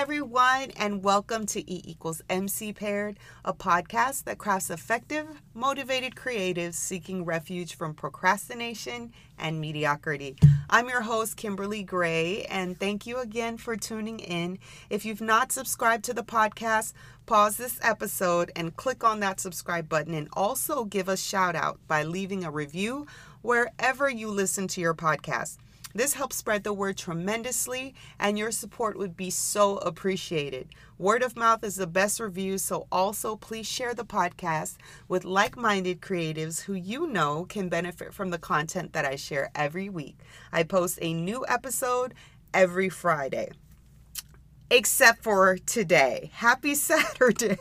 everyone, and welcome to E equals MC Paired, a podcast that crafts effective, motivated creatives seeking refuge from procrastination and mediocrity. I'm your host, Kimberly Gray, and thank you again for tuning in. If you've not subscribed to the podcast, pause this episode and click on that subscribe button, and also give a shout out by leaving a review wherever you listen to your podcast. This helps spread the word tremendously, and your support would be so appreciated. Word of mouth is the best review, so also please share the podcast with like minded creatives who you know can benefit from the content that I share every week. I post a new episode every Friday except for today. Happy Saturday.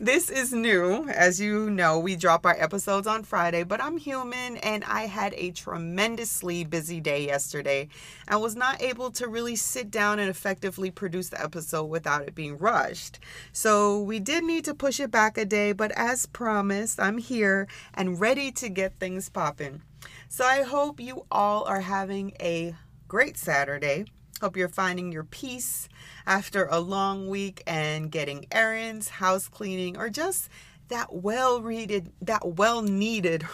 this is new. As you know, we drop our episodes on Friday, but I'm human and I had a tremendously busy day yesterday and was not able to really sit down and effectively produce the episode without it being rushed. So we did need to push it back a day, but as promised, I'm here and ready to get things popping. So I hope you all are having a great Saturday. Hope you're finding your peace after a long week and getting errands, house cleaning, or just that well readed, that well needed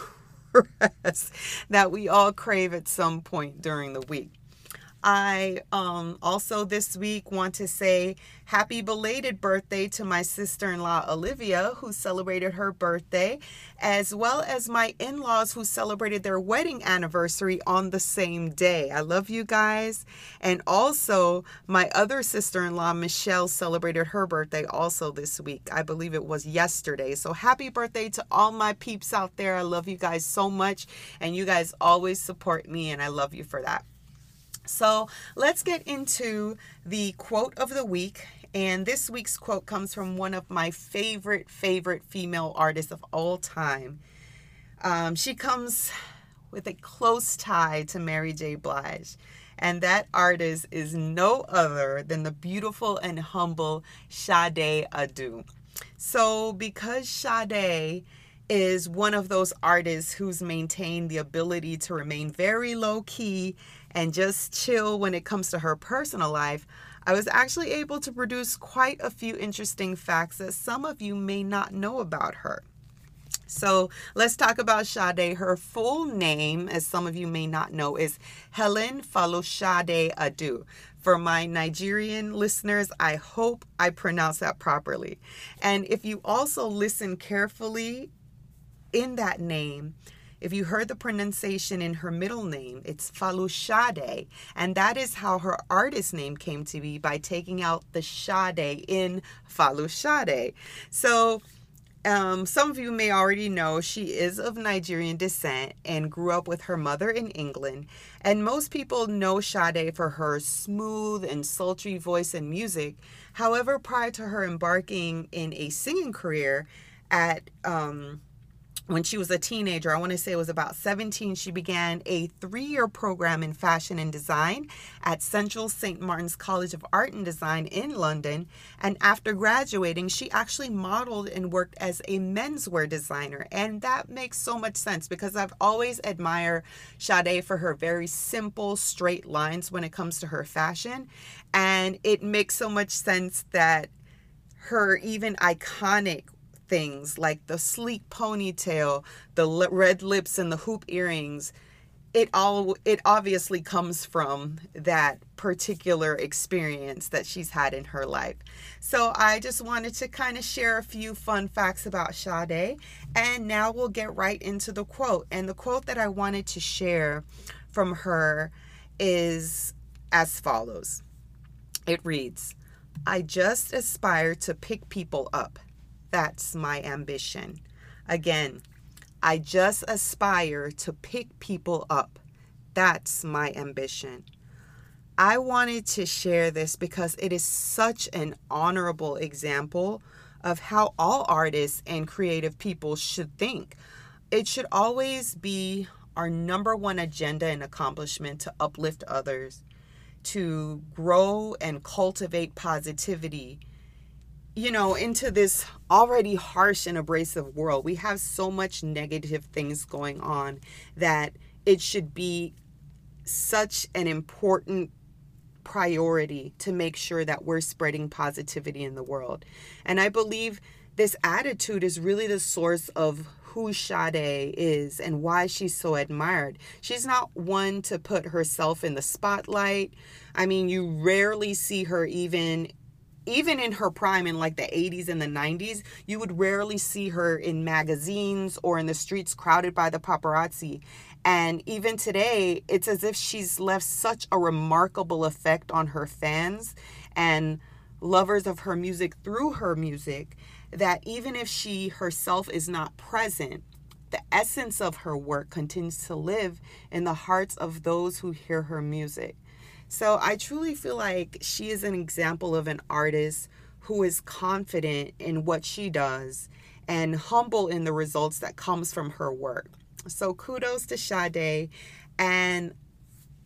rest that we all crave at some point during the week. I um, also this week want to say happy belated birthday to my sister in law Olivia, who celebrated her birthday, as well as my in laws who celebrated their wedding anniversary on the same day. I love you guys. And also, my other sister in law, Michelle, celebrated her birthday also this week. I believe it was yesterday. So, happy birthday to all my peeps out there. I love you guys so much, and you guys always support me, and I love you for that. So let's get into the quote of the week. And this week's quote comes from one of my favorite, favorite female artists of all time. Um, she comes with a close tie to Mary J. Blige. And that artist is no other than the beautiful and humble Sade Adu. So, because Sade is one of those artists who's maintained the ability to remain very low key and just chill when it comes to her personal life, I was actually able to produce quite a few interesting facts that some of you may not know about her. So let's talk about Sade. Her full name, as some of you may not know, is Helen Folasade Adu. For my Nigerian listeners, I hope I pronounce that properly. And if you also listen carefully in that name, if you heard the pronunciation in her middle name, it's Folasade. And that is how her artist name came to be by taking out the Shade in Folasade. So, um, some of you may already know she is of Nigerian descent and grew up with her mother in England. And most people know Sade for her smooth and sultry voice and music. However, prior to her embarking in a singing career at um, when she was a teenager, I want to say it was about 17, she began a three year program in fashion and design at Central St. Martin's College of Art and Design in London. And after graduating, she actually modeled and worked as a menswear designer. And that makes so much sense because I've always admired Sade for her very simple, straight lines when it comes to her fashion. And it makes so much sense that her even iconic things like the sleek ponytail, the red lips, and the hoop earrings, it all it obviously comes from that particular experience that she's had in her life. So I just wanted to kind of share a few fun facts about Sade and now we'll get right into the quote. And the quote that I wanted to share from her is as follows. It reads, I just aspire to pick people up that's my ambition. Again, I just aspire to pick people up. That's my ambition. I wanted to share this because it is such an honorable example of how all artists and creative people should think. It should always be our number one agenda and accomplishment to uplift others, to grow and cultivate positivity you know, into this already harsh and abrasive world. We have so much negative things going on that it should be such an important priority to make sure that we're spreading positivity in the world. And I believe this attitude is really the source of who Sade is and why she's so admired. She's not one to put herself in the spotlight. I mean, you rarely see her even even in her prime in like the 80s and the 90s, you would rarely see her in magazines or in the streets crowded by the paparazzi. And even today, it's as if she's left such a remarkable effect on her fans and lovers of her music through her music that even if she herself is not present, the essence of her work continues to live in the hearts of those who hear her music. So I truly feel like she is an example of an artist who is confident in what she does and humble in the results that comes from her work. So kudos to Sade and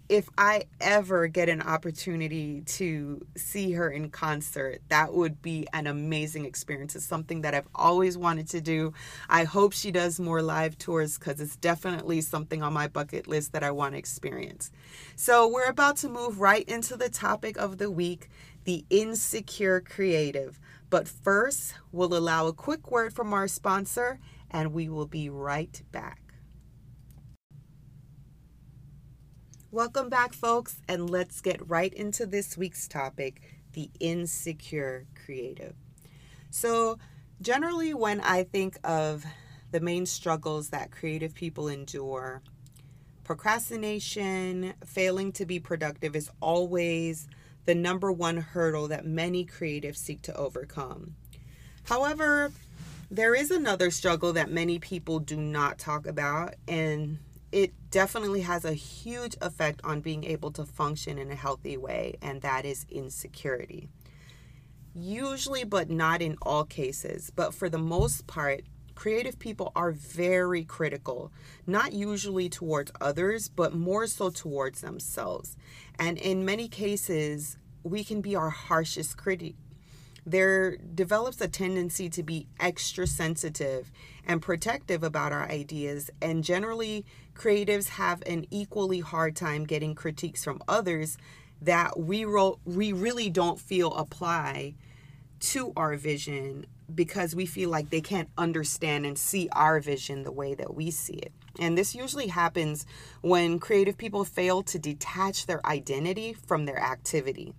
if I ever get an opportunity to see her in concert, that would be an amazing experience. It's something that I've always wanted to do. I hope she does more live tours because it's definitely something on my bucket list that I want to experience. So, we're about to move right into the topic of the week the insecure creative. But first, we'll allow a quick word from our sponsor and we will be right back. Welcome back, folks, and let's get right into this week's topic the insecure creative. So, generally, when I think of the main struggles that creative people endure, procrastination, failing to be productive is always the number one hurdle that many creatives seek to overcome. However, there is another struggle that many people do not talk about, and it definitely has a huge effect on being able to function in a healthy way, and that is insecurity. Usually, but not in all cases, but for the most part, creative people are very critical, not usually towards others, but more so towards themselves. And in many cases, we can be our harshest critic there develops a tendency to be extra sensitive and protective about our ideas. And generally, creatives have an equally hard time getting critiques from others that we, ro- we really don't feel apply to our vision because we feel like they can't understand and see our vision the way that we see it. And this usually happens when creative people fail to detach their identity from their activity.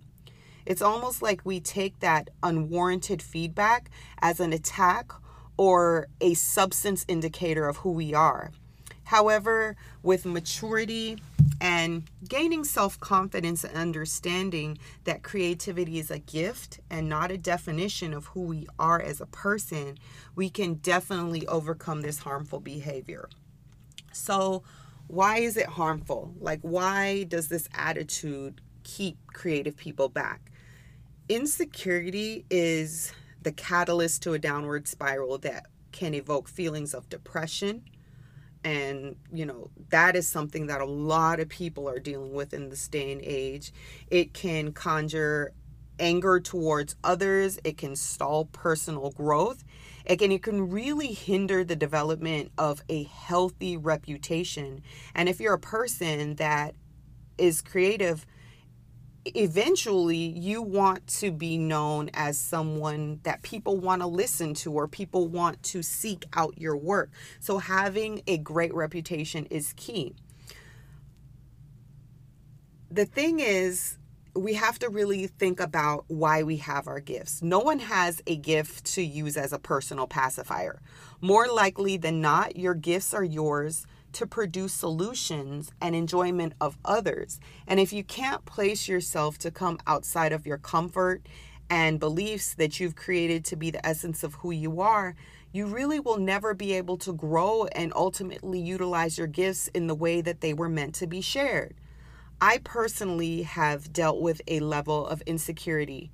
It's almost like we take that unwarranted feedback as an attack or a substance indicator of who we are. However, with maturity and gaining self confidence and understanding that creativity is a gift and not a definition of who we are as a person, we can definitely overcome this harmful behavior. So, why is it harmful? Like, why does this attitude keep creative people back? Insecurity is the catalyst to a downward spiral that can evoke feelings of depression. And you know that is something that a lot of people are dealing with in this day and age. It can conjure anger towards others. It can stall personal growth. Again, it can really hinder the development of a healthy reputation. And if you're a person that is creative eventually you want to be known as someone that people want to listen to or people want to seek out your work. So having a great reputation is key. The thing is, we have to really think about why we have our gifts. No one has a gift to use as a personal pacifier. More likely than not, your gifts are yours to produce solutions and enjoyment of others. And if you can't place yourself to come outside of your comfort and beliefs that you've created to be the essence of who you are, you really will never be able to grow and ultimately utilize your gifts in the way that they were meant to be shared. I personally have dealt with a level of insecurity.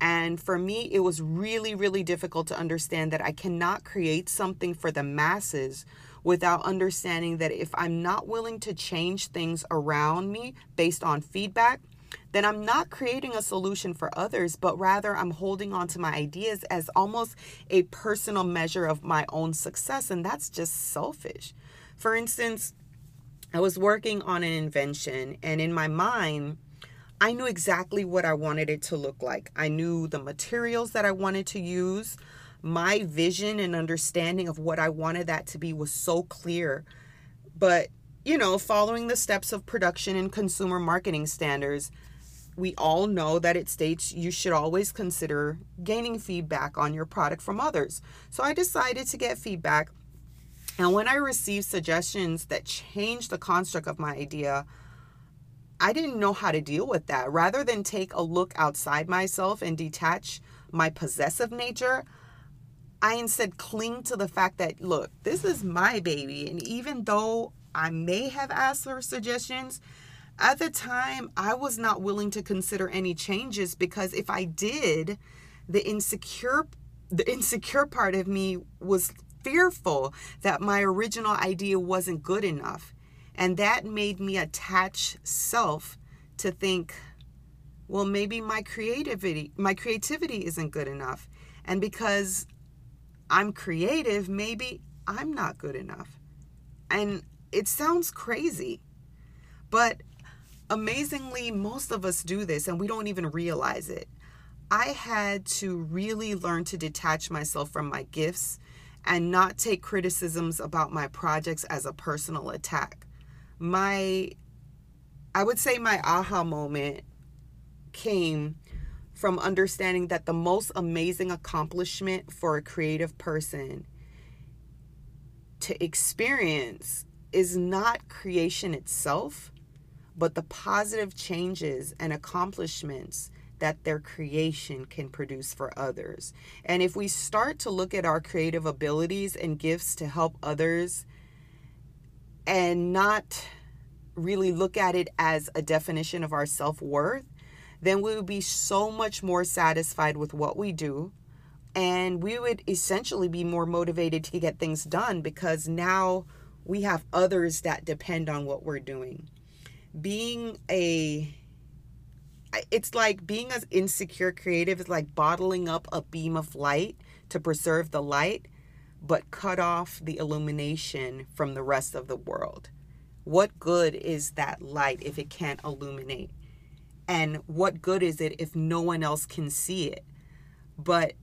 And for me, it was really, really difficult to understand that I cannot create something for the masses without understanding that if I'm not willing to change things around me based on feedback, then I'm not creating a solution for others, but rather I'm holding on to my ideas as almost a personal measure of my own success. And that's just selfish. For instance, I was working on an invention, and in my mind, I knew exactly what I wanted it to look like. I knew the materials that I wanted to use. My vision and understanding of what I wanted that to be was so clear. But, you know, following the steps of production and consumer marketing standards, we all know that it states you should always consider gaining feedback on your product from others. So I decided to get feedback. And when I received suggestions that changed the construct of my idea, I didn't know how to deal with that. Rather than take a look outside myself and detach my possessive nature, I instead cling to the fact that, look, this is my baby. And even though I may have asked for suggestions, at the time, I was not willing to consider any changes because if I did, the insecure the insecure part of me was fearful that my original idea wasn't good enough. And that made me attach self to think, well, maybe my creativity, my creativity isn't good enough. And because I'm creative, maybe I'm not good enough. And it sounds crazy. But amazingly, most of us do this and we don't even realize it. I had to really learn to detach myself from my gifts and not take criticisms about my projects as a personal attack. My, I would say my aha moment came from understanding that the most amazing accomplishment for a creative person to experience is not creation itself, but the positive changes and accomplishments that their creation can produce for others. And if we start to look at our creative abilities and gifts to help others and not really look at it as a definition of our self worth, then we would be so much more satisfied with what we do. And we would essentially be more motivated to get things done because now we have others that depend on what we're doing. Being a it's like being an insecure creative is like bottling up a beam of light to preserve the light, but cut off the illumination from the rest of the world. What good is that light if it can't illuminate? And what good is it if no one else can see it? But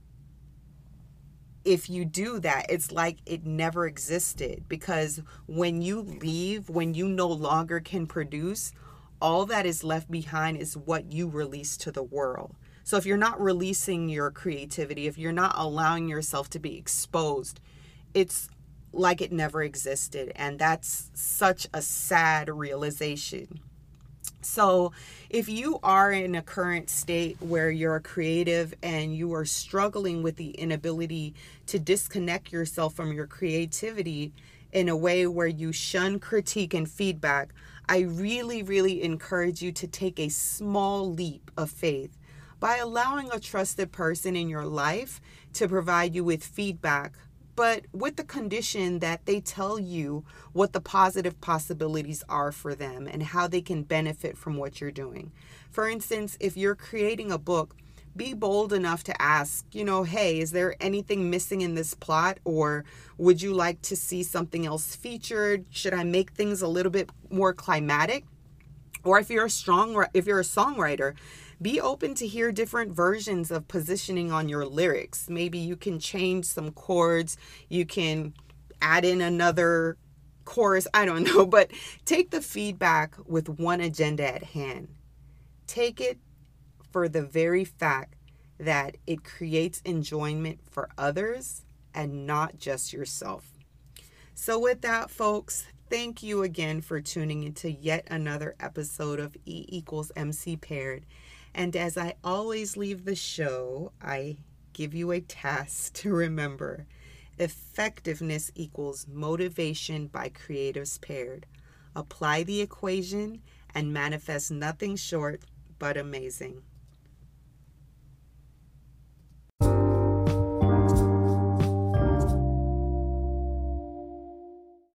if you do that, it's like it never existed because when you leave, when you no longer can produce, all that is left behind is what you release to the world. So if you're not releasing your creativity, if you're not allowing yourself to be exposed, it's like it never existed. And that's such a sad realization. So, if you are in a current state where you're a creative and you are struggling with the inability to disconnect yourself from your creativity in a way where you shun critique and feedback, I really, really encourage you to take a small leap of faith. By allowing a trusted person in your life to provide you with feedback, but with the condition that they tell you what the positive possibilities are for them and how they can benefit from what you're doing. For instance, if you're creating a book, be bold enough to ask, you know, hey, is there anything missing in this plot? Or would you like to see something else featured? Should I make things a little bit more climatic? Or if you're a strong, if you're a songwriter, be open to hear different versions of positioning on your lyrics. Maybe you can change some chords, you can add in another chorus, I don't know, but take the feedback with one agenda at hand. Take it for the very fact that it creates enjoyment for others and not just yourself. So, with that, folks, thank you again for tuning into yet another episode of E equals MC paired. And as I always leave the show, I give you a task to remember effectiveness equals motivation by creatives paired. Apply the equation and manifest nothing short but amazing.